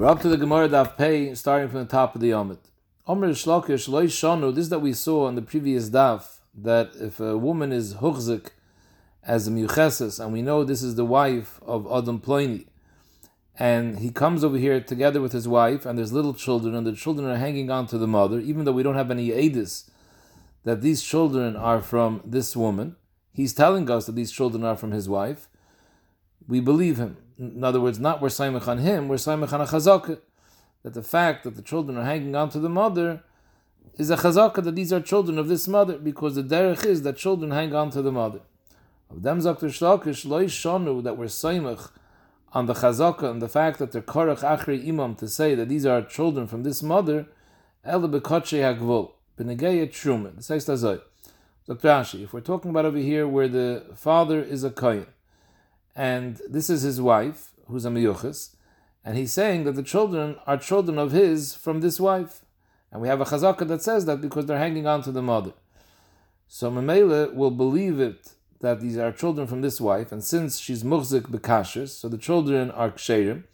We're up to the Gemara Daf Pei, starting from the top of the Yomit. Omer Shlokish Loi Shonu, this is that we saw in the previous Daf, that if a woman is Huchzik as a Mucheses, and we know this is the wife of Adam Ploini, and he comes over here together with his wife, and there's little children, and the children are hanging on to the mother, even though we don't have any Edis that these children are from this woman. He's telling us that these children are from his wife. We believe him. In other words, not we're Saimach on him, we're Saimach on a chazakah. That the fact that the children are hanging on to the mother is a chazakah that these are children of this mother, because the derech is that children hang on to the mother. Of them Zakter Shlakish, loy shonu, that we're Saimach on the chazakah and the fact that they're korach achri imam to say that these are children from this mother, el bekotche hagvul, benegeya truma. The. Dr. Ashi, if we're talking about over here where the father is a kohen, and this is his wife, who's a miyuchas, and he's saying that the children are children of his from this wife. And we have a chazakah that says that because they're hanging on to the mother. So Mamela will believe it that these are children from this wife, and since she's muhzik bekashers, so the children are ksherim,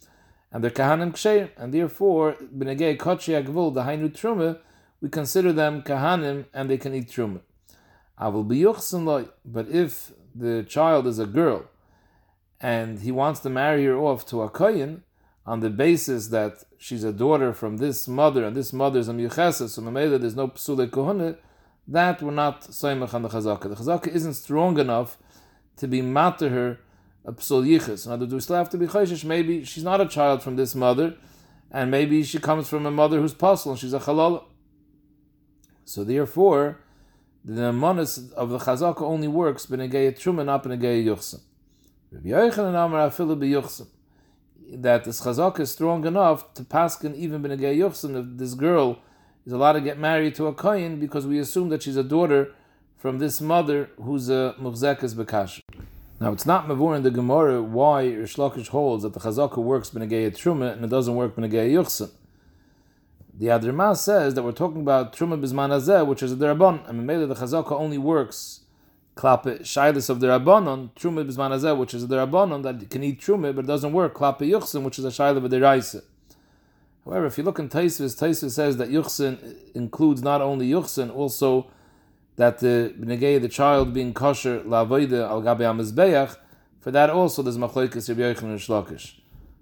and they're kahanim ksherim, and therefore, b'negei kotchi agvul, the hainu truma, we consider them kahanim, and they can eat truma. Avul biyuchsin loy, but if the child is a girl, and he wants to marry her off to a kohen on the basis that she's a daughter from this mother and this mother is a miyuchesa, so mamela there's no psule kohune, that we're not soymach on the chazaka. The chazaka isn't strong enough to be matter her a psul yichus. In other words, we still have to be chayshish. Maybe she's not a child from this mother, and maybe she comes from a mother who's puzzle and she's a halal. So therefore, the monas of the chazaka only works b'negei truma, not b'negei yuchsim. Rabbi Yochanan Amar Afilu b'Yuchsim that this chazak is strong enough to paskin even b'negei Yuchsim if this girl is allowed to get married to a kohen because we assume that she's a daughter from this mother who's a muhzekas bekash. Now it's not mavur in the Gemara why Rish Lakish holds that the chazaka works b'negei truma and it doesn't work b'negei Yuchsim. The Adrima says that we're talking about truma bisman which is a derabon, and maybe the chazaka only works klape shailis of the rabbanon truma bismanazeh, which is the rabbanon that can eat truma, but it doesn't work klape yuchsin, which is a shailah of the raisa. However, if you look in Taisvis, Taisvis says that yuchsin includes not only yuchsin, also that the b'negei the child being kosher la'avoida al gabe amizbeach. For that also there's machlokes Rabbi Yochanan and Shlakish.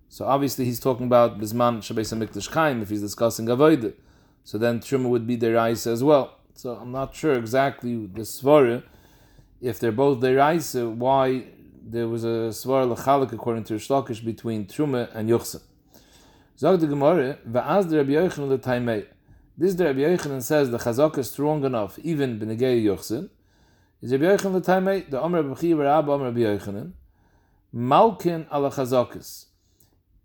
So obviously he's talking about bisman shabeis hamikdash chaim if he's discussing avoida. So then truma would be the raisa as well. So I'm not sure exactly the svara if they're both deraisa, why there was a svar lechalik according to Rishlakish between Truma and Yuchsa. Zog the Gemara, va'az the Rabbi Yochanan the Taimei. This the Rabbi Yochanan says the chazak is strong enough, even b'negei Yuchsin. Is Rabbi Yochanan the Taimei, the Omer Rabbi Chiv Rabbi Omer Rabbi Yochanan, malkin ala chazakis.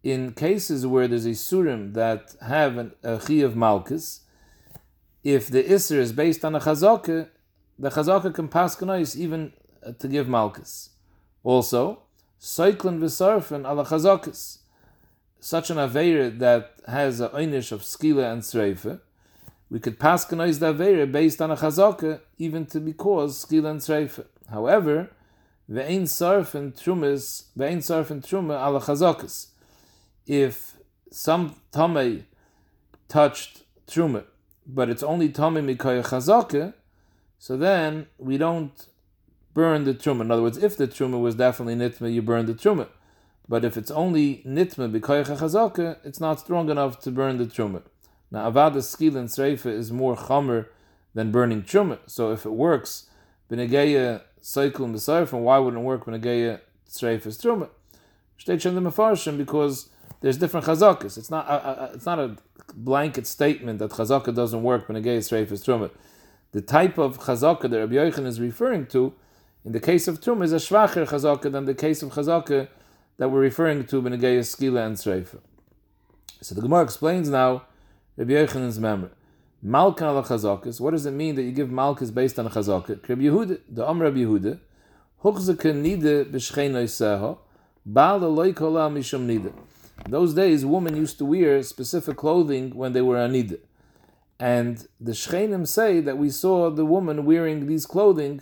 In cases where there's a surim that have an, a chi of malchus, if the isser is based on a chazakah, the chazaka can pass kanais even uh, to give malchus. Also, cyclin v'sarfin ala chazakas. Such an aveira that has a einish of skila and sreife, we could pass kanais the aveira based on a chazaka even to be caused skila and sreife. However, ve'ein sarfin trumas, ve'ein sarfin truma ala chazakas. If some tamei touched truma, but it's only tamei mikaya chazaka, so then we don't burn the truma. In other words, if the truma was definitely nitma, you burn the truma. But if it's only nitma chazaka, it's not strong enough to burn the truma. Now avada skil and sreifa is more chamer than burning truma. So if it works, b'negeya cycle and b'sarfim, why wouldn't it work b'negeya sreifa's truma? State the mefarshim because there's different chazakas. It's not a, a, it's not a blanket statement that chazaka doesn't work b'negeya sreifa's truma the type of chazaka that Rabbi Yochanan is referring to, in the case of Tum, is a shvacher chazaka than the case of chazaka that we're referring to Benegei Skila and Sreifa. So the Gemara explains now Rabbi Yochanan's memory. Malkan ala chazakas, what does it mean that you give malchus based on a chazaka? Rabbi Yehuda, the Am Rabbi Yehuda, huchzaka nide b'shcheinoi seho, baal loy kola mishum nide. In those days, women used to wear specific clothing when they were anida. And the Shchenim say that we saw the woman wearing these clothing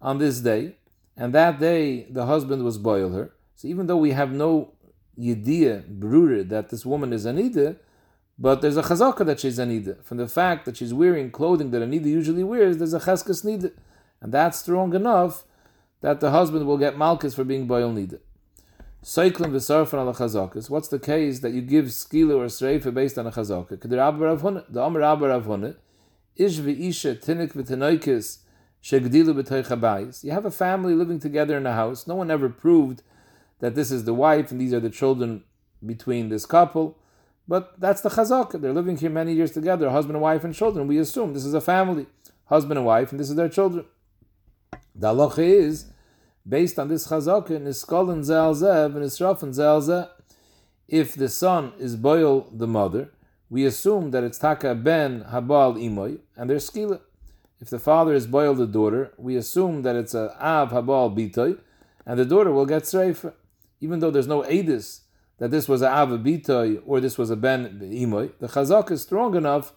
on this day, and that day the husband was boil her. So even though we have no yediyah, brura, that this woman is anida, but there's a chazaka that she's anida. From the fact that she's wearing clothing that anida usually wears, there's a cheskas nida. And that's strong enough that the husband will get malchus for being boil nida. Cycling v'sarfan ala chazakas. What's the case that you give skila or sreifa based on a chazaka? The amr abba rav huna. Ish v'isha tinik v'tenoikis shegdilu b'toich habayis. You have a family living together in a house. No one ever proved that this is the wife and these are the children between this couple. But that's the chazaka. They're living here many years together, husband and wife and children. We assume this is a family, husband and wife, and this is their children. The halacha is based on this chazaka in Iskol and Israf and If the son is boil the mother, we assume that it's taka ben habal imoy and there's skila. If the father is boil the daughter, we assume that it's a av habal bitoy, and the daughter will get sreifa, even though there's no edis that this was a av bitoy or this was a ben imoy. The chazak is strong enough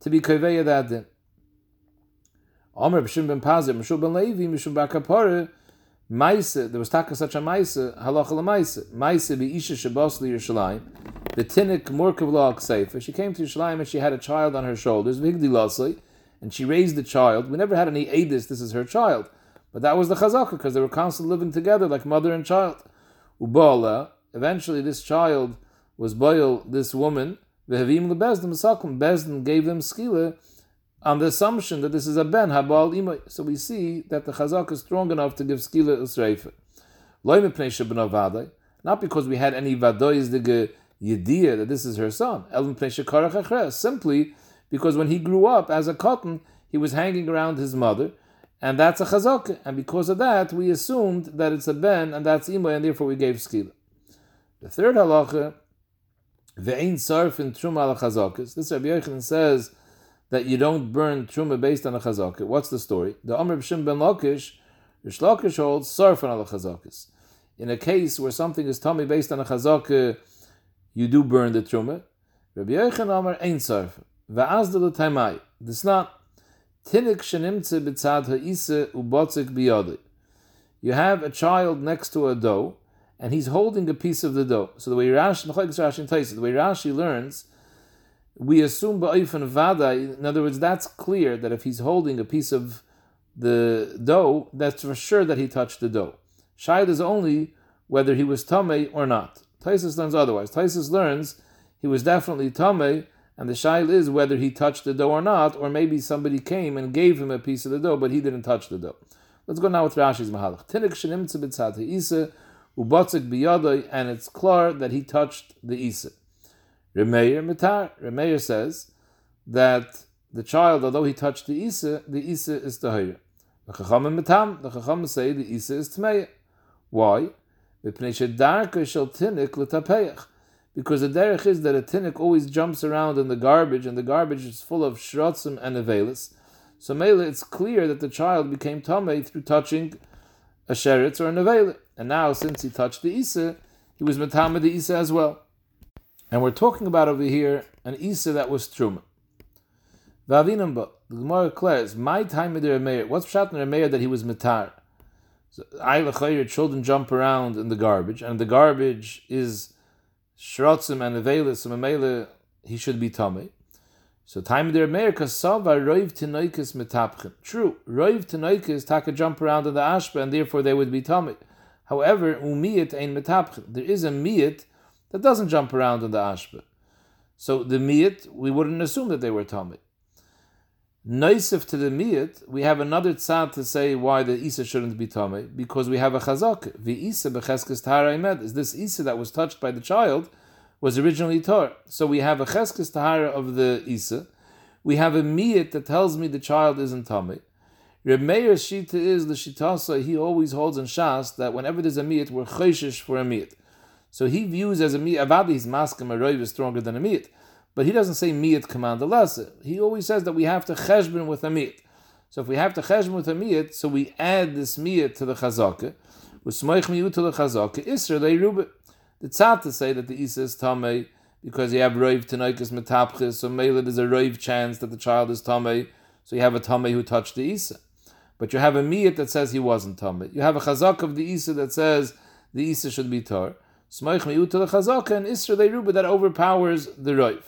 to be kaveya that. Omer b'shim ben pazir, mishul ben levi, mishul bakapore, Maise, there was taka such a maise, halacha lemaise. Maise be isha shabosli Yerushalayim. The tinnik murkav la'ak seifa. She came to Yerushalayim and she had a child on her shoulders, vigdi lasli, and she raised the child. We never had any edis, this is her child. But that was the chazaka, because they were constantly living together like mother and child. Ubala, eventually this child was boil this woman, v'havim lebezdim sakum. Bezdin gave them skila, on the assumption that this is a ben habal imay. So we see that the chazak is strong enough to give skila usreifa. Not because we had any vadois the yediyah that this is her son. Simply because when he grew up as a cotton, he was hanging around his mother, and that's a chazak. And because of that, we assumed that it's a ben, and that's imay, and therefore we gave skila. The third halacha, ve'ein sarf in truma al chazakas. This Rabbi Yochanan says that you don't burn truma based on a chazaka. What's the story? The Amr B'Shim ben Lakish, Rish Lakish holds sarfan al chazakas. In a case where something is tummy based on a chazaka, you do burn the truma. Rabbi Yechon Amr ain't sarf. Va'azdel taimai. This not tinik shenimtze b'tzad ha'isa ubotzik biyodi. You have a child next to a dough, and he's holding a piece of the dough. So the way Rashi, the way Rashi learns we assume ba'ifan vada. In other words, that's clear that if he's holding a piece of the dough, that's for sure that he touched the dough. Shayad is only whether he was tame or not. Taisus learns otherwise. Taisus learns he was definitely tame, and the shayl is whether he touched the dough or not, or maybe somebody came and gave him a piece of the dough, but he didn't touch the dough. Let's go now with Rashi's mahalach. Tinik shenim isa ubotzik biyadoi, and it's clear that he touched the isa. Remeir Mitar. Remeir says that the child, although he touched the Isa, the Isa is Tahir. The Chachamim Mitam, the Chachamim say the Isa is Tmeir. Why? Because the derech is that a tinnik always jumps around in the garbage, and the garbage is full of shrotzim and avelis. So mele, it's clear that the child became tamei through touching a sheretz or an avela. And now, since he touched the isa, he was metame the isa as well. And we're talking about over here an Isa that was Truma. Vavinamba, the Gemara declares, my time of the Remeir, what's Pshat in Remeir that he was Mitar? So, I, your children jump around in the garbage, and the garbage is Shrotzim and Avelis, and Mamela, he should be Tomei. So time of the Remeir, Kasava, Roiv Tinoikis Metapchin. True, Roiv Tinoikis a jump around in the Ashba, and therefore they would be Tomei. However, Umiyat ain't Metapchin. There is a Miyat that doesn't jump around in the ashba. So the miyat, we wouldn't assume that they were tamid. Noisif to the miyat, we have another tzad to say why the isa shouldn't be tamid, because we have a chazak. The isa becheskes tahara imed is this isa that was touched by the child was originally tar. So we have a cheskes tahara of the isa. We have a miyat that tells me the child isn't tamid. Reb Meir's shita is the shitasa. He always holds in shas that whenever there's a miyat, we're chayshish for a miyat. So he views as a miyat, avadi his maskim aroiv is stronger than a miyat. But he doesn't say miyat command a lesser. He always says that we have to cheshbon with a miyat. So if we have to cheshbon with a miyat, so we add this miyat to the chazaka. With smoich miyut to the chazaka, isra leirubit. The tzad to say that the isa is tamei because you have roiv tenoikas metapchis, so mele there's a roiv chance that the child is tamei, so you have a tamei who touched the isa. But you have a miyat that says he wasn't tamei. You have a chazak of the isa that says the isa should be tar. Smoich miyuta lechazaka and isra leiruba that overpowers the roiv.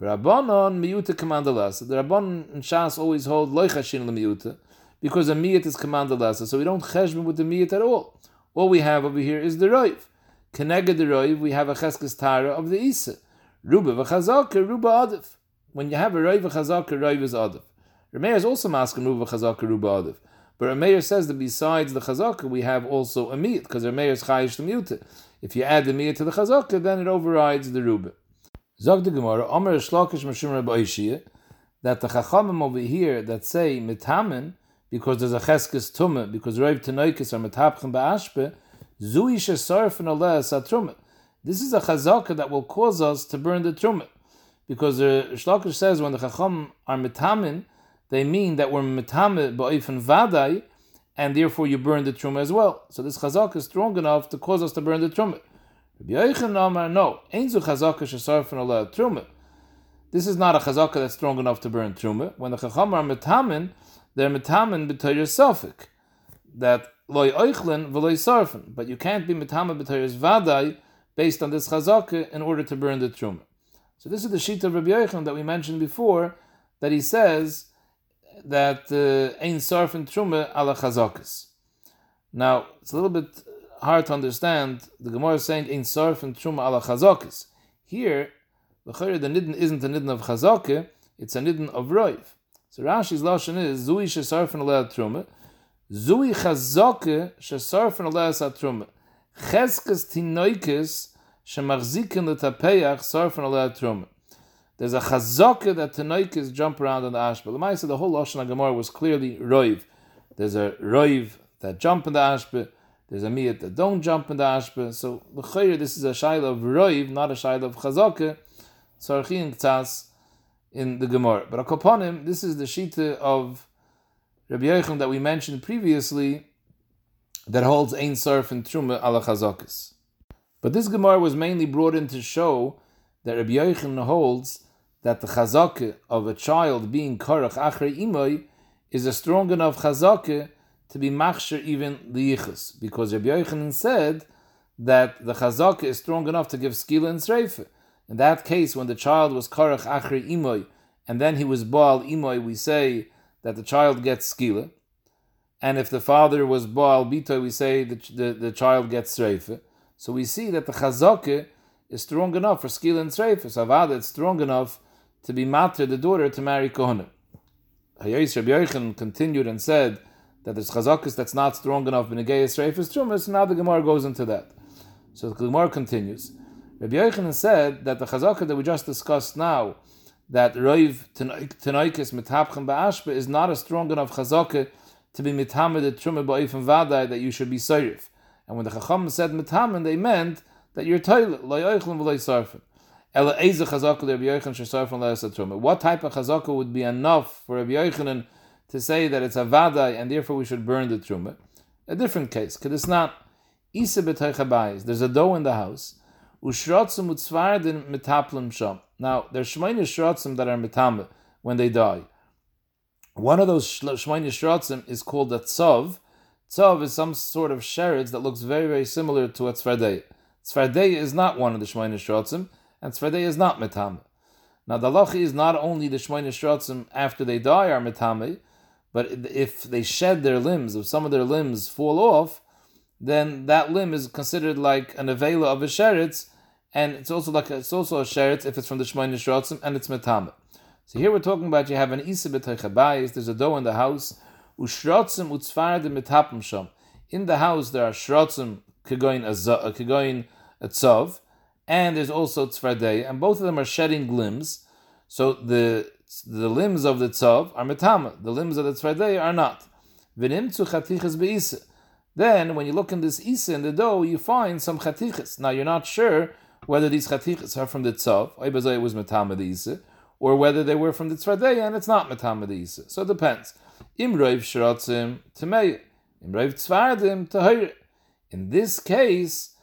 Rabbanon miyuta commandalasa. The Rabbanon and Shas always hold loichashin lemiyuta because a miyut is commandalasa. So we don't cheshbon with the miyut at all. All we have over here is the roiv. Keneged the roiv, we have a cheskes tara of the isa. Ruba v'chazaka, ruba adif. When you have a roiv v'chazaka, roiv is adif. Rameir is also masking ruba v'chazaka, ruba adif. But Rameir says that besides the chazaka, we have also a miyut, because Rameir is chayish the miyut. If you add the miyut to the chazaka, then it overrides the ruba. Zog the Gemara, Omer Shlokish Mashum Rabbi that the Chachamim over here that say mitamen because there's a cheskes tumah because roiv tenoikis are mitapchen ba'ashpe zui shesarfen aleh satrumah. This is a chazaka that will cause us to burn the trumah because the Shlokish says when the Chacham are mitamen they mean that we're mitame ba'oifen vaday and therefore you burn the trumah as well. So this chazaka is strong enough to cause us to burn the trumah. Rabbi Yochanan no, einzu chazaka shesarfen ala truma. This is not a chazaka that's strong enough to burn truma. When the chacham are metamin, they're metamin b'toyer sofik, that loy oichlin v'loy sarfen. But you can't be metamin b'toyer vadai based on this chazaka in order to burn the truma. So this is the sheet of Rabbi Yochanan that we mentioned before, that he says that uh, ein sarfen truma ala chazakas. Now it's a little bit hard to understand. The Gemara is saying in sarf and truma ala chazakis. Here, the the nidin isn't a nidin of chazake, it's a nidin of roiv. So Rashi's lashon is zui shesarfen aleh truma, zui chazake shesarfen aleh truma, cheskes tinoikis shemachzikin letapeach sarfen aleh truma. There's a chazake that tinoikis jump around on the ash, but the the whole lashon Gemara was clearly roiv. There's a roiv that jump in the ashbe, there's a miyat that don't jump in the ashbe. So l'chayr, this is a shaila of roiv, not a shaila of chazake. Tzarchin k'tzas in the Gemara. But akoponim, this is the shita of Rabbi Yochanan that we mentioned previously that holds ein surf and truma ala chazakis. But this Gemara was mainly brought in to show that Rabbi Yochanan holds that the chazake of a child being korach achre imoy is a strong enough chazake to be machsher even the yichus, because Rabbi Yochanan said that the chazaka is strong enough to give skila and sreifa. In that case, when the child was korach achri imoy, and then he was baal imoy, we say that the child gets skila. And if the father was baal bitoy, we say that the, the child gets sreifa. So we see that the chazaka is strong enough for skila and sreifa. So it's strong enough to be matter the daughter to marry kohana. Hayais Rabbi Yochanan continued and said that there's chazakas that's not strong enough b'negei Yisreifus Trumas, now the Gemara goes into that. So the Gemara continues. Rabbi Yochanan said that the chazaka that we just discussed now, that Roiv Tanoikis Mitapchem Ba'ashbe is not a strong enough chazaka to be mitamed the truma ba'ifim vadai that you should be seirif. And when the chacham said mitamed, they meant that you're toilet loy oichlin v'loy sarfin. What type of chazaka would be enough for Rabbi Yochanan to say that it's a vadai and therefore we should burn the truma. A different case, because it's not. There's a dough in the house. Now there's shmeini shrotzim that are metame when they die. One of those shmeini shrotzim is called a tzov. Tzov is some sort of sheretz that looks very very similar to a tzvardei. Tzvardei is not one of the shmeini shrotzim, and tzvardei is not metame. Now the lachi is not only the shmeini shrotzim after they die are metame, but if they shed their limbs, if some of their limbs fall off, then that limb is considered like an avela of a sheretz, and it's also like a, it's also a sheretz if it's from the Shemayin Shrotzim and it's metame. So here we're talking about you have an isa b'teichabayis, there's a dough in the house, ushrotzim utzfardim metapim sham. In the house there are shrotzim kegoin a kegoin a tzov, and there's also tzvardei, and both of them are shedding limbs. So the the limbs of the tzav are metama, the limbs of the tzvardei are not. Then, when you look in this isa in the dough, you find some chatiches. Now, you're not sure whether these chatiches are from the tzav, it was metama the isa, or whether they were from the tzvardei and it's not metama the isa. So it depends. Temeya. Imroiv tzvardim tahir. In this case,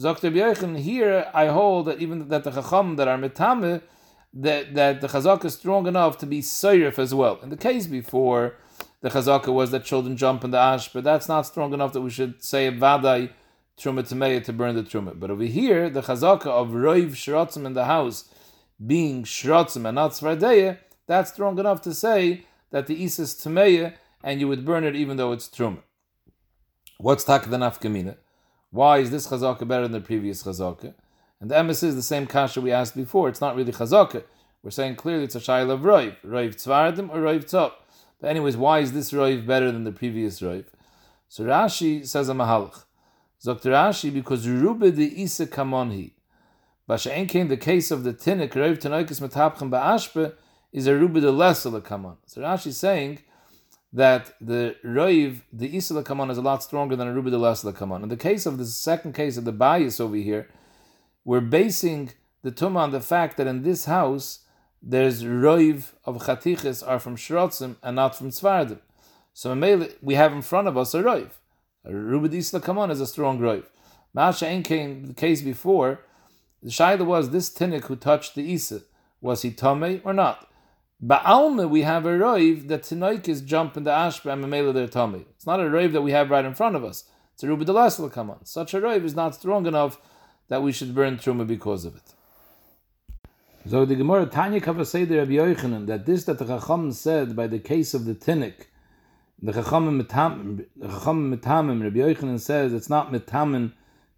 B'yechin, here I hold that even that the chacham that are metame, that, that the chazaka is strong enough to be seirif as well. In the case before, the chazaka was that children jump in the ash, but that's not strong enough that we should say vadai truma tameya to burn the truma. But over here, the chazaka of roiv shrotzim in the house being shrotzim and not svardeya, that's strong enough to say that the is is tameya and you would burn it even though it's truma. What's tak the nafkamina? Why is this chazaka better than the previous chazaka? And the emes is the same kasha we asked before. It's not really chazaka. We're saying clearly it's a shayla of roiv, roiv tzvardim or roiv top. But anyways, why is this roiv better than the previous roiv? So Rashi says a mahalach. Dr. Rashi, because Rube the Isa Kamonhi. Basha'en came the case of the Tinnik, Rev Tanoikis Matapchem Ba'ashpe, is a Rube the Lesser Kamon. So Rashi saying that the Roiv, the Isa Kamon, is a lot stronger than a Rube the Lesser Kamon. In the case of the second case of the bias over here, we're basing the Tumah on the fact that in this house, there's Roiv of Chatiches are from Shrotzim and not from Tzvardim. So we have in front of us a Roiv. A Rubid Isla Kamon is a strong roiv. Masha Ein came the case before. The shaila was this tinnik who touched the Isa. Was he tame or not? Ba'alma, we have a roiv that tinoik is jumping the ashba and mamela their tummy. It's not a roiv that we have right in front of us. It's a rubid come on. Such a roiv is not strong enough that we should burn truma because of it. So the Gemara Tanya Kavasei Rabbi Yochanan that this that the Chacham said by the case of the tinnik the Chachamim Metamim, Rabbi Yochanan says it's not Metamin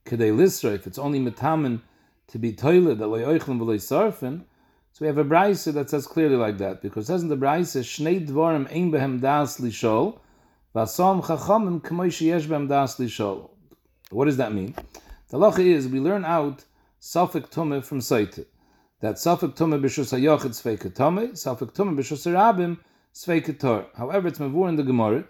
Kedei Lisreif, it's only Metamin to be toilet, that Lo Yochanan V'lo Sarfin. We have a brisa that says clearly like that, because it says in the brisa, Shnei Dvorim Ein Behem Das Lishol, Vasom Chachamim K'moi Sheyesh Behem Das Lishol. What does that mean? The lacha is, we learn out Safik Tumeh from Saita. That Safik Tumeh B'shus HaYochid Tzveika Tumeh, Safik Tumeh B'shus HaRabim, Sveiketor. However, it's mavur in the Gemara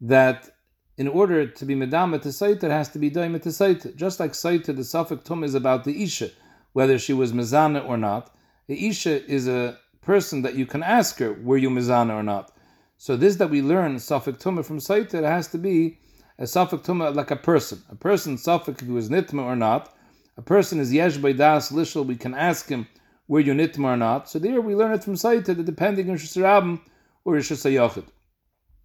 that in order to be medama to saita, it has to be daima to saita. Just like saita, the suffix tum is about the isha, whether she was mezana or not. The isha is a person that you can ask her, were you mezana or not? So this that we learn suffix Tumah from saita, it has to be a suffix Tumah like a person. A person suffix who is nitma or not. A person is yesh das lishal. We can ask him, were you nitma or not? So there we learn it from saita, that depending on shusarabim, or Rishus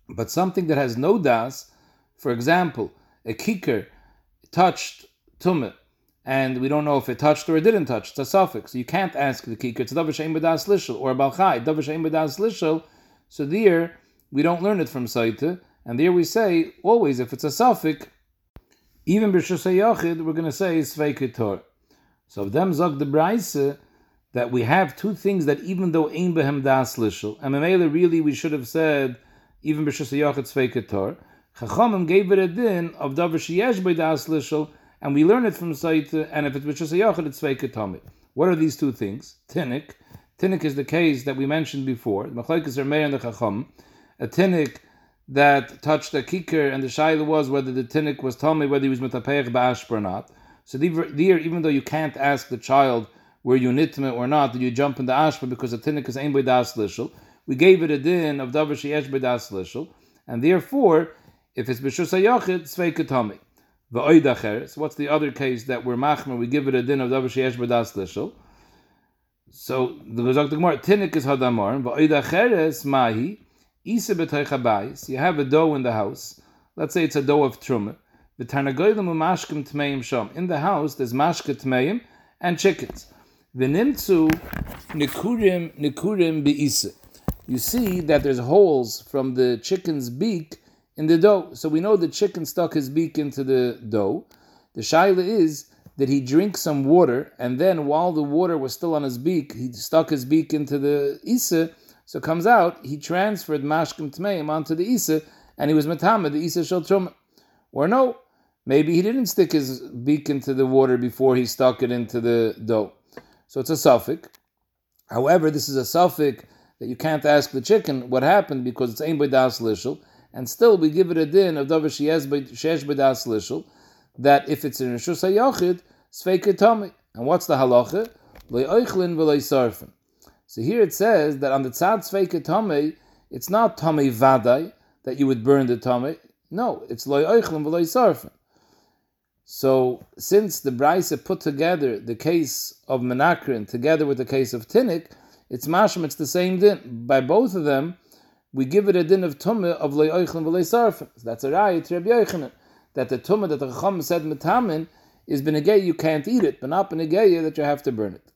But something that has no das, for example, a kicker touched tumah, and we don't know if it touched or it didn't touch. It's a suffix. You can't ask the kicker. It's a davashem b'das lishel or a balchai davashem b'das lishel. So there we don't learn it from saita, and there we say always if it's a suffix, even b'shus we're going to say sveikitor. So them zog the brayse that we have two things that even though ein behem das lishel, and really we should have said even b'shus yachet tzveiketor. Chachamim gave it a din of davar sheyesh by das lishel, and we learn it from Saita, and if it's b'shus yachet it's tzveiketomit. What are these two things? Tinnik. Tinnik is the case that we mentioned before. Machlekes are and the Chacham. A tinnik that touched a kicker, and the shaila was whether the tinnik was tummy, whether he was mitapeich ba'ashp or not. So there, even though you can't ask the child were you nitme or not, did you jump in the ashpa because the tinnik is ein das? We gave it a din of davar sheyesh das and therefore, if it's b'shus hayachid, sveikatami. So what's the other case that we're machmer? We give it a din of davar sheyesh das lishel. So the Gezak the Gemara, tinnik is hadamar, v'oid acheres mahi, isa b'toich You have a dough in the house. Let's say it's a dough of truma. V'tarnagoyim u'mashkim tmeim sham. In the house, there's mashka tmeim and chickens. V'nimtzu nikurim nikurim be'isa. You see that there's holes from the chicken's beak in the dough. So we know the chicken stuck his beak into the dough. The shaila is that he drinks some water, and then while the water was still on his beak, he stuck his beak into the isa. So comes out, he transferred mashkim tmeim onto the isa, and he was metama the isa shel truma. Or no, maybe he didn't stick his beak into the water before he stuck it into the dough. So it's a suffix. However, this is a suffix that you can't ask the chicken what happened because it's ein das lishel, and still we give it a din of davar shesh das lishel that if it's in rishus hayochid, sveiketami. And what's the halacha? Le'oichlin v'le'sarfen. So here it says that on the tzad sveiketami, it's not tami vadai that you would burn the tami. No, it's lo'oichlin v'le'sarfen. So, since the Brisa put together the case of Menakrin together with the case of Tinnik, it's masham, it's the same din. By both of them, we give it a din of tumah of le'oichlin v'le'sarfin. So that's a raya to Rabbi Yochanan. that the tumah that the Chacham said metamin is benegay you can't eat it, but not benegay that you have to burn it.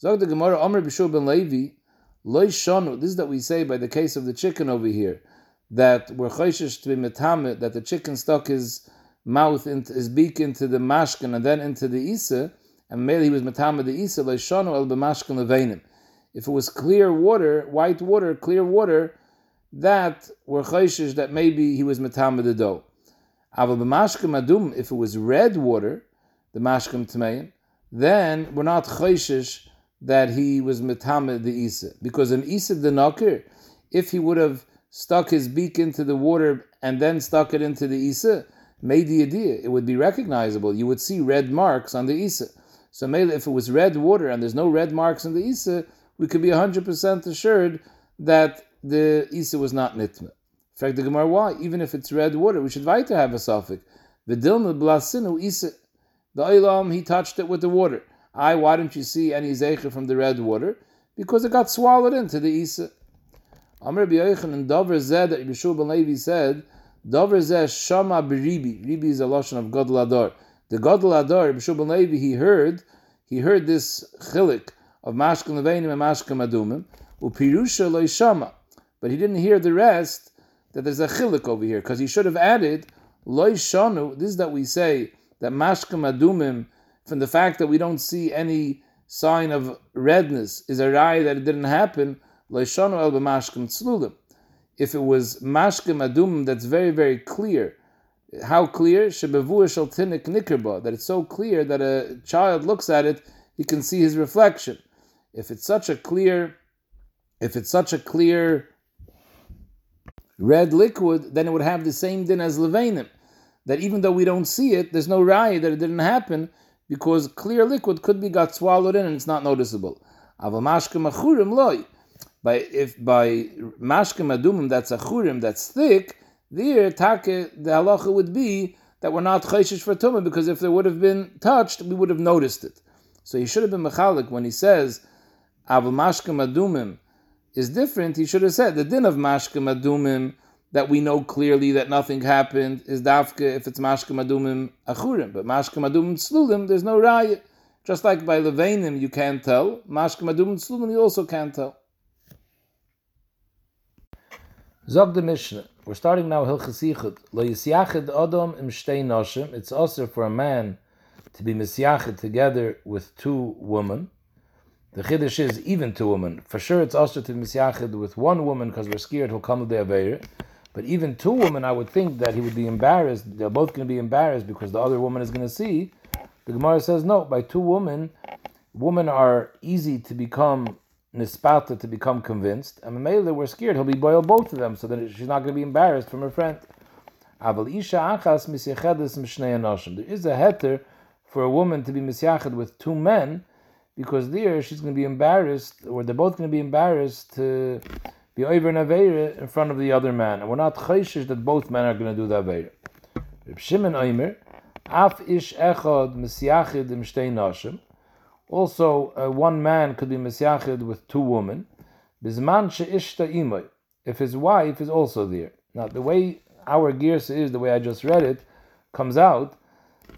Zog the Gemara Omer B'Shul ben Levi loy. This is that we say by the case of the chicken over here that we're chayshish to be metamin that the chicken stuck his mouth into his beak into the mashkin and then into the isa, and maybe he was metamin the isa loy shonu el b'mashkin leveinim. If it was clear water, white water, clear water, that were chayshish that maybe he was metamin the dough. Aval b'mashkim adum, if it was red water, the mashkim tmein, then we're not chayshish that he was metame the isa because an isa the nakir, if he would have stuck his beak into the water and then stuck it into the isa, made the idea, it would be recognizable. You would see red marks on the isa. So maybe if it was red water and there's no red marks on the isa, we could be hundred percent assured that the isa was not nitma. In fact, the Gemara, why? Even if it's red water, we should write to have a suffix. The dilma blasinu isa. The olam, he touched it with the water. I, why don't you see any zeicher from the red water? Because it got swallowed into the isa. Amr B'Yoichan and Dover Zed that Yeshua ben Levi said, Dover Zed Shama B'Ribi. Ribi is a lotion of Godel Ador. The Godel Ador, Yeshua ben Levi, he heard, he heard this chilik of Mashkan Levenim and Mashkan Adumim, Upirusha Lo Shama. But he didn't hear the rest, that there's a chilik over here, because he should have added loy shanu. This is that we say that mashkem adumim, from the fact that we don't see any sign of redness, is a rai that it didn't happen. Loy shanu el b'mashkem tzlulim. If it was mashkem adumim, that's very very clear. How clear? Shebevu shel tinik nikerba. That it's so clear that a child looks at it, he can see his reflection. If it's such a clear, if it's such a clear red liquid, then it would have the same din as levanim. That even though we don't see it, there's no raya that it didn't happen because clear liquid could be got swallowed in and it's not noticeable. loy. By if by mashkem adumim that's a churim that's thick, there take the halacha would be that we're not chayshish for tumah because if there would have been touched, we would have noticed it. So he should have been mechalik when he says aval mashkem adumim is different, he should have said the din of mashka madumim that we know clearly that nothing happened is dafke if it's mashka madumim achurim, but mashka madumim slulim there's no raya. Just like by levanim you can't tell, mashka madumim slulim you also can't tell. Zog the Mishnah. We're starting now Hilchas Yichud. Lo yisyachid adam im shtei noshim. It's also for a man to be misyachid together with two women. The chiddush is even to women. For sure, it's also to misyachid with one woman because we're scared he'll come to the aveir. But even two women, I would think that he would be embarrassed. They're both going to be embarrassed because the other woman is going to see. The Gemara says no. By two women, women are easy to become nispata to become convinced. And Mamela, we're scared he'll be boiled both of them, so that she's not going to be embarrassed from her friend. There is a heter for a woman to be misyachid with two men because there she's going to be embarrassed, or they're both going to be embarrassed to be over an Aveira in front of the other man. And we're not chayshish that both men are going to do the Aveira. Reb Shimon Oimer, Af ish echad misyachid im shtei nashim. Also, uh, one man could be misyachid with two women. Bizman she'ishta imoy. If his wife is also there. Now, the way our gears is, the way I just read it, comes out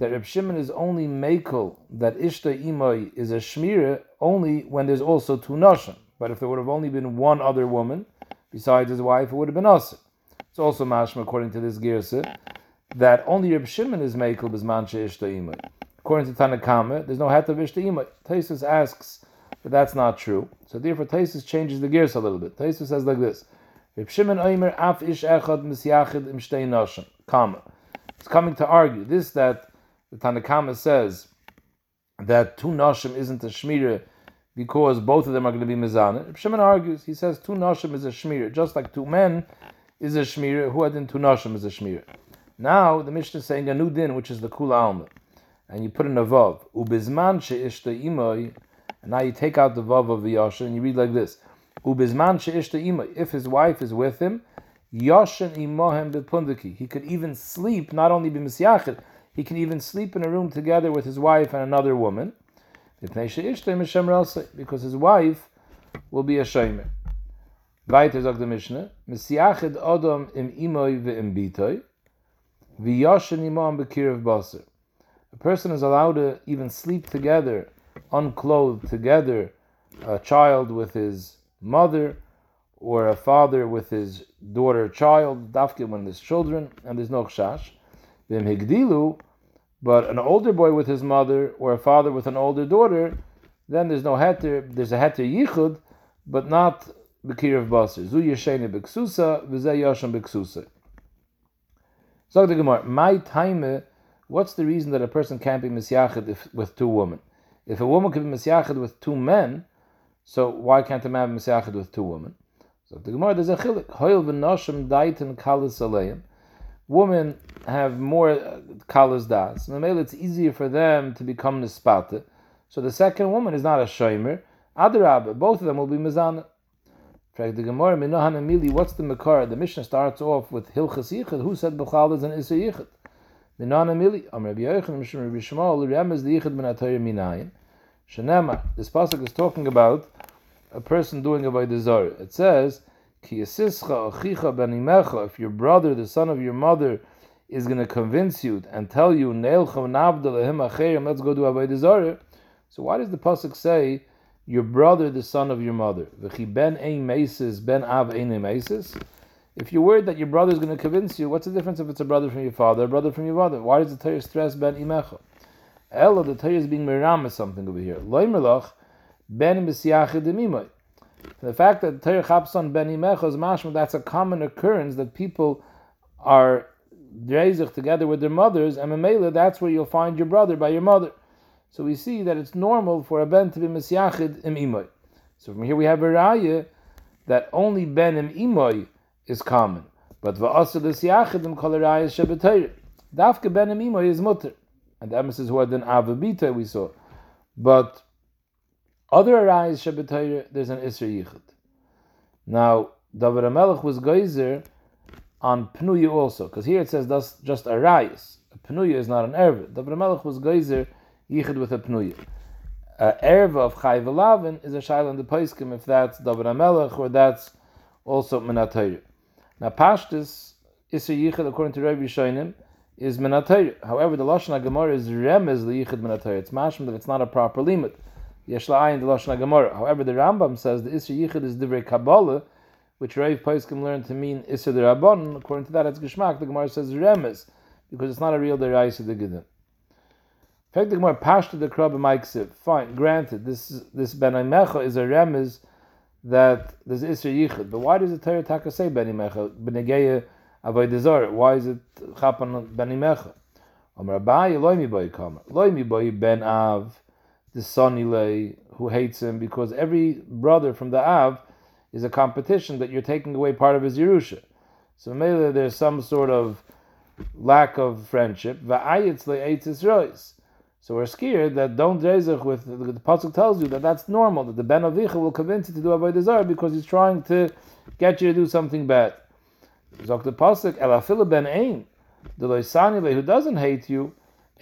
that Reb Shimon is only makel that Ishta Imoy is a shmira only when there's also two nashim. But if there would have only been one other woman besides his wife, it would have been us. It's also mashma according to this girsa that only Reb Shimon is makel bismanche Ishta Imoy. According to Tanakama, there's no hat of Ishta Imoy. Taisus asks that that's not true. So therefore, Taisus changes the gears a little bit. Taisus says like this: Reb Shimon Oimer af ish echad misyachid im shtei nashim. Kama. It's coming to argue this that the Tanakhama says that two nashim isn't a shmira because both of them are going to be mizana. Shimon argues, he says two nashim is a shmira, just like two men is a shmira, who had two nashim is a shmira. Now the Mishnah is saying a new din, which is the kula alma, and you put in a vav, ubizman she'ishta imoy, and now you take out the vav of the yasha and you read like this, ubizman she'ishta imoy, if his wife is with him, yashin imohem bepundaki, he could even sleep, not only be misyachid, he can even sleep in a room together with his wife and another woman, because his wife will be a shomer. Weiter sagt der Mishnah, Mesiachid Odom im Imoy ve'im Bitoy, v'yashin imam bekirav baser. A person is allowed to even sleep together, unclothed together, a child with his mother, or a father with his daughter child, dafke when there's children, and there's no chash. V'im higdilu, but an older boy with his mother, or a father with an older daughter, then there's no heter, there's a heter yichud, but not bekirav baser. Zu yeshene beksusa, v'zeh yasham beksusa. So the Gemara, my time, what's the reason that a person can't be misyachid with two women? If a woman can be misyachid with two men, so why can't a man be misyachid with two women? So the Gemara, there's a chilik. Hoil v'noshim daitin kalis aleim. Women have more kalas das. it's easier for them to become nispata. So the second woman is not a shomer. Adarab, both of them will be mizana. The what's the Makar? The Mishnah starts off with Hilchas Yichud. Who said Bechal is an Issa Yichud? Minana Mili, Am Rabbi Yochanan, Mishra Rabbi Shmuel, Rem is the Yichud ben Atayr Minayin. Shanema, this pasuk is talking about a person doing a Vaidazar. It says, Ki Yasischa Achicha ben Imecha, if your brother, the son of your mother, is going to convince you and tell you, let's go do a Vaidazar. So why does the pasuk say, your brother, the son of your mother. ben If you're worried that your brother is going to convince you, what's the difference if it's a brother from your father, a brother from your mother? Why does the Torah stress ben imecha? Ella, the Torah is being meram something over here. Ben The fact that Torah chaps on ben imecha is mashma, that's a common occurrence that people are reizich together with their mothers, and memela, that's where you'll find your brother by your mother. So we see that it's normal for a ben to be misyachid im imoy. So from here we have a raya that only ben im imoy is common, but va'asad misyachid im kol raya shebetayr. Dafke ben im imoy is mutter, and the emphasis who had an avabita we saw, but other rayas shebetayr there's an isra yichud. Now David Amelech was geyser on Pnuya also, because here it says that's just a rayas. Pnuya is not an erva. David Amelech was geyser yichud with a pnuya. Uh, Erva of Chai V'Lavin is a shail on the Paiskim if that's David HaMelech or that's also Menatayr. Now Pashtus, Isser Yichud according to Rabbi Shoinim is Menatayr. However, the Lashon HaGemara is Remez the Yichud Menatayr. It's mashma that it's not a proper limit. Yesh La'ayin the Lashon HaGemara. However, the Rambam says the Isser Yichud is Divrei Kabbalah, which Rav Paiskim learned to mean Isser the Rabban. According to that, it's Geshmak. The Gemara says Remez because it's not a real Deraisa the Gedim. Fact the Gemara pashta the krab maiksiv. Fine, granted, this this ben Mecha is a remez that there's isra yichud. But why does the Torah Taka say ben Mecha? Benegeya avoy Why is it chapan ben Mecha? Amar Abaye loimi boy kama loimi boy ben Av the son Ilay who hates him because every brother from the Av is a competition that you're taking away part of his Yerusha. So maybe there's some sort of lack of friendship. So we're scared that don't rezech with the, the pasuk tells you that that's normal that the ben avicha will convince you to do avodah zarah because he's trying to get you to do something bad. Zok the pasuk elafila ben ein the loisani who doesn't hate you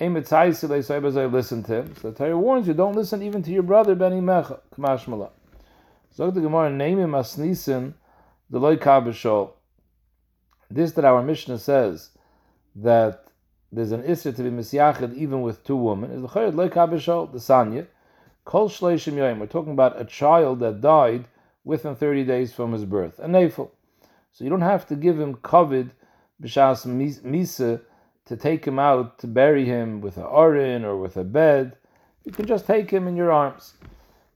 ein mitzayis listen to him. So the Torah warns you don't listen even to your brother ben imecha kamash mala. Zok the Gemara naming masnisin the loy kabishol. This that our Mishnah says that there's an issue to be misyachid even with two women, is the chayed like Abishal, the Sanya, Kol Shleishim Yoim. We're talking about a child that died within 30 days from his birth, a nafel. So you don't have to give him kovid b'shas misa to take him out to bury him with a orin or with a bed. You can just take him in your arms.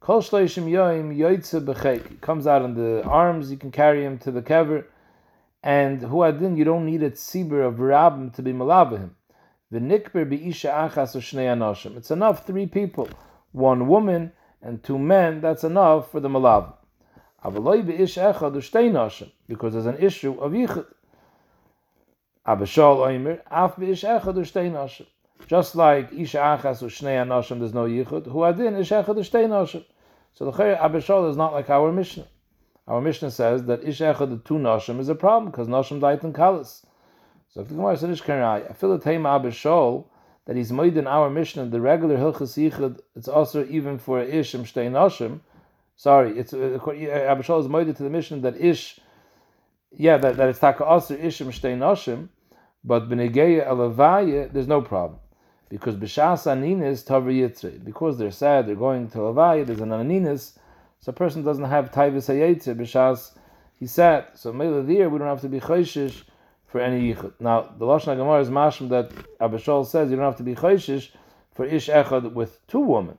Kol Shleishim Yoim Yoitze B'chek. He comes out on the arms, you can carry him to the kever. And huadin, you don't need a tzibur of rabbim to be malavahim. The nikber malabah achas It's enough three people, one woman and two men. That's enough for the malav. because there's an issue of yichud. Abishal oimer af b'ish echad nashim. Just like isha achas u'shnei anashim, there's no yichud. Hu adin ish echad nashim. So the Chayr Abishal is not like our Mishnah. Our Mishnah says that ish echad two nashim is a problem because nashim died in kalas. So if the Gemara said Ishkarai, I feel the Taima Abishol that he's made in our Mishnah, the regular Hilchas Yichud, it's also even for Ish and Shtei Nashim. Sorry, it's uh, Abishol is made to the Mishnah that Ish, yeah, that, that it's Taka Aser Ish and Shtei Nashim, But Benegeya Alavaya, there's no problem. Because B'Shas Aninis Tavar Yitzre. Because they're sad, they're going to Alavaya, there's an Aninis, so a person doesn't have Taivas Hayetze, B'Shas, he's sad. So Mela there, we don't have to be Chayshish for any Yichud. Now, the Lashon HaGamar is mashim that Abishol says you don't have to be Chayshish for Ish Echad with two women.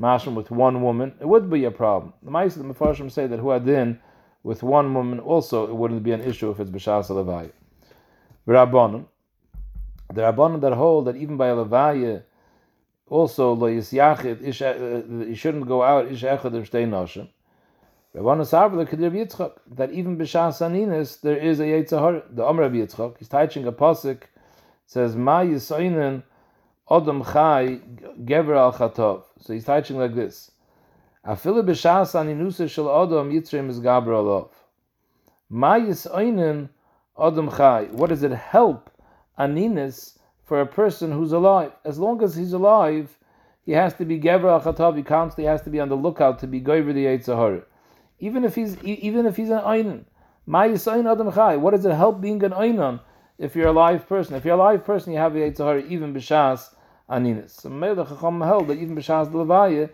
Mashim with one woman, it would be a problem. The Ma'is the Mefarshim say that Huadin with one woman also, it wouldn't be an issue if it's B'Shas Alavaya. Rabbanon, the Rabbanon that hold that even by a Levaya, also lo yisyachid ish uh, you shouldn't go out ish echad of shtei noshim. Rabbanon Sarver the Kedir Yitzchak that even b'shas aninis there is a yitzhar. The Omer of Yitzchak he's teaching a pasuk says ma yisoinen odom chai gever al chatov. So he's teaching like this. Afilu b'shas aninusa shel odom yitzrei is gaber alov. Ma yisoinen Adam Chai. What does it help Aninis for a person who's alive? As long as he's alive, he has to be Gever al Chatav. He constantly has to be on the lookout to be Goyver the Yitzhahara. Even if he's even if he's an Einan. My Yisayin Adam Chai. What does it help being an Einan if you're a live person? If you're a live person, you have the Yitzhahara even B'Shas Aninis. So Melech Chacham held that even B'Shas Levaya,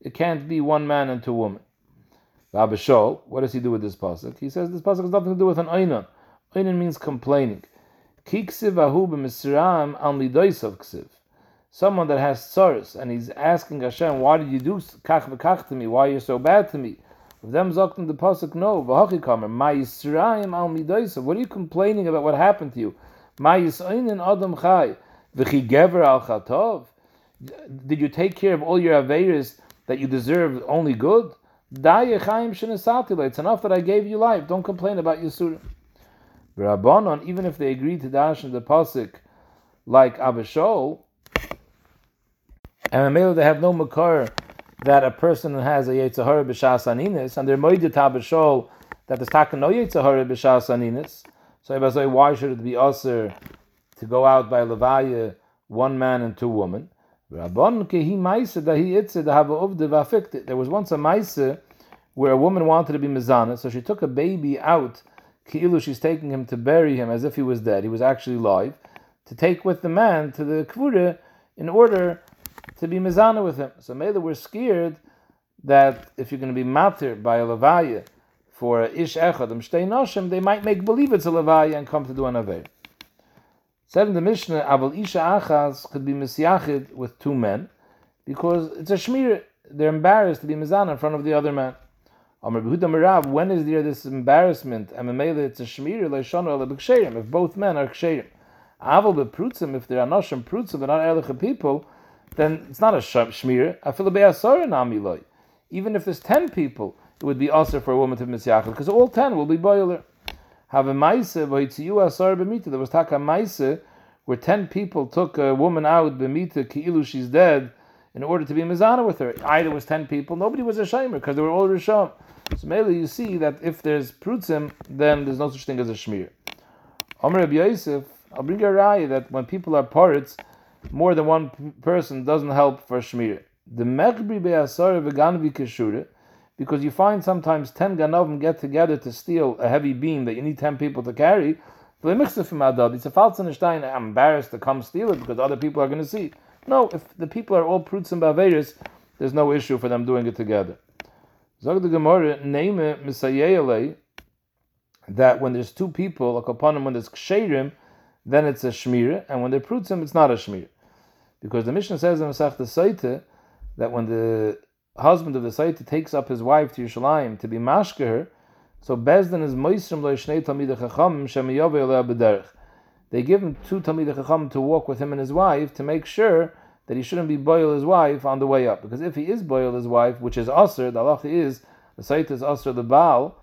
it can't be one man and two women. Rabbi Shol, what does he do with this pasuk? He says this pasuk has nothing to do with an Einan. Oinen means complaining. Kiksiv ahu b'misram al midoisav ksiv. Someone that has sorrows and he's asking Hashem, why did you do kach v'kach to me? Why are you so bad to me? With them zokten the pasuk no v'hachi kamer ma yisraim al midoisav. What are you complaining about? What happened to you? Ma yisoinen adam chai v'chi gever al chatov. Did you take care of all your aveiros that you deserve only good? It's enough that I gave you life. Don't complain about Yisurim. Rabbanon, even if they agree to dash in the pasuk like Abishol, and maybe they have no makar that a person has a Yetzirah b'shas aninis, and they're moedet Abishol that there's taka no Yetzirah b'shas aninis. So I say, why should it be usher to go out by levaya one man and two women? Rabban kehi maise da he itze da have of the There was once a maise where a woman wanted to be mizana, so she took a baby out Ki'ilu, she's taking him to bury him as if he was dead. He was actually alive. To take with the man to the Kvura in order to be Mizana with him. So maybe we're scared that if you're going to be matir by a Levaya for Ish Echad, um, Shtei Noshim, they might make believe it's a Levaya and come to do an Aver. Said in the Mishnah, Aval Isha Achaz could be Misyachid with two men because it's a Shmir. They're embarrassed to be Mizana in front of the other man. When is there this embarrassment? And it's a leishanu If both men are ksherim, aval. If they're anoshim prutzim, they're not erliche people, then it's not a shmir. Even if there's ten people, it would be also for a woman to misyachel because all ten will be boiler. Have a maise v'hitziyu asar b'mita. There was taka maise where ten people took a woman out b'mita ki'ilu she's dead in order to be mizana with her. Either was ten people, nobody was a shamer because they were all rishon. So maybe you see that if there's prutzim, then there's no such thing as a shmir. Omer Rabbi Yosef, I'll bring a raya that when people are parrots, more than one person doesn't help for shmir. The mechbri be'asar v'ganvi keshure, because you find sometimes ten ganovim get together to steal a heavy beam that you need ten people to carry. It's a false I'm embarrassed to come steal it because other people are going to see. No, if the people are all prutzim ba'averis, there's no issue for them doing it together. Zog the Gemara, name misayele, that when there's two people, a kapanim, when there's ksherim, then it's a shmir, and when they're prutzim, it's not a shmir. Because the Mishnah says in Masach the Saita that when the husband of the Saita takes up his wife to Yerushalayim to be mashke her, so Bezdin is moisrim lo shnei talmid chacham shemiyove They give him two talmid chacham to walk with him and his wife to make sure that he shouldn't be boil his wife on the way up. Because if he is boil his wife, which is usr, the halacha is, the site is usr the Baal,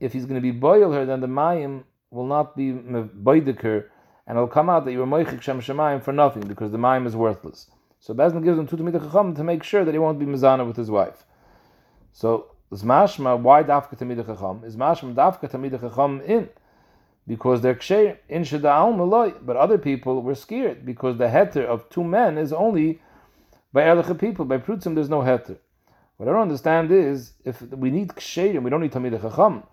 if he's going to be boil her, then the mayim will not be boidiker, and it'll come out that you were moichik shem shemayim for nothing, because the mayim is worthless. So Bezdin gives him two tamid chacham to make sure that he won't be mizana with his wife. So, is mashma, why dafka tamid chacham? Is mashma dafka tamid chacham in? Because they're ksher in shada'al maloi. But other people were scared because the heter of two men is only by erliche people. By prutzim, there's no heter. What I don't understand is if we need ksherim, we don't need tamid chacham.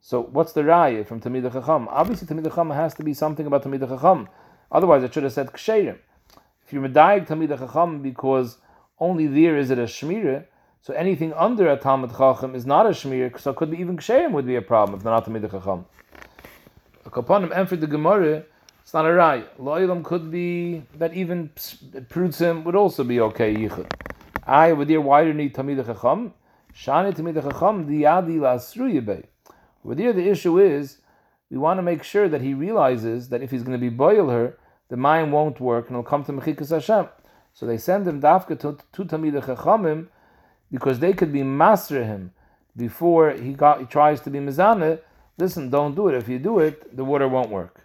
So what's the raya from tamid chacham? Obviously, tamid chacham has to be something about tamid chacham. Otherwise, it should have said ksherim. If you're medayik tamid chacham because only there is it a shmira, so anything under a talmid chacham is not a shmir, so could be even ksherim would be a problem if not tamid chacham. A kapanim and the gemara, it's not a right. Lo'ilam could be that even prutzim would also be okay yichud. I would there why do you need tamid chacham? Shani tamid chacham the yadi lasru yibay. Over there the issue is we want to make sure that he realizes that if he's going to be boil her, the mind won't work and he'll come to Mechikas Hashem. So they send him dafka to, to Tamid Chachamim because they could be master him before he got he tries to be mizane. Listen, don't do it. If you do it, the water won't work.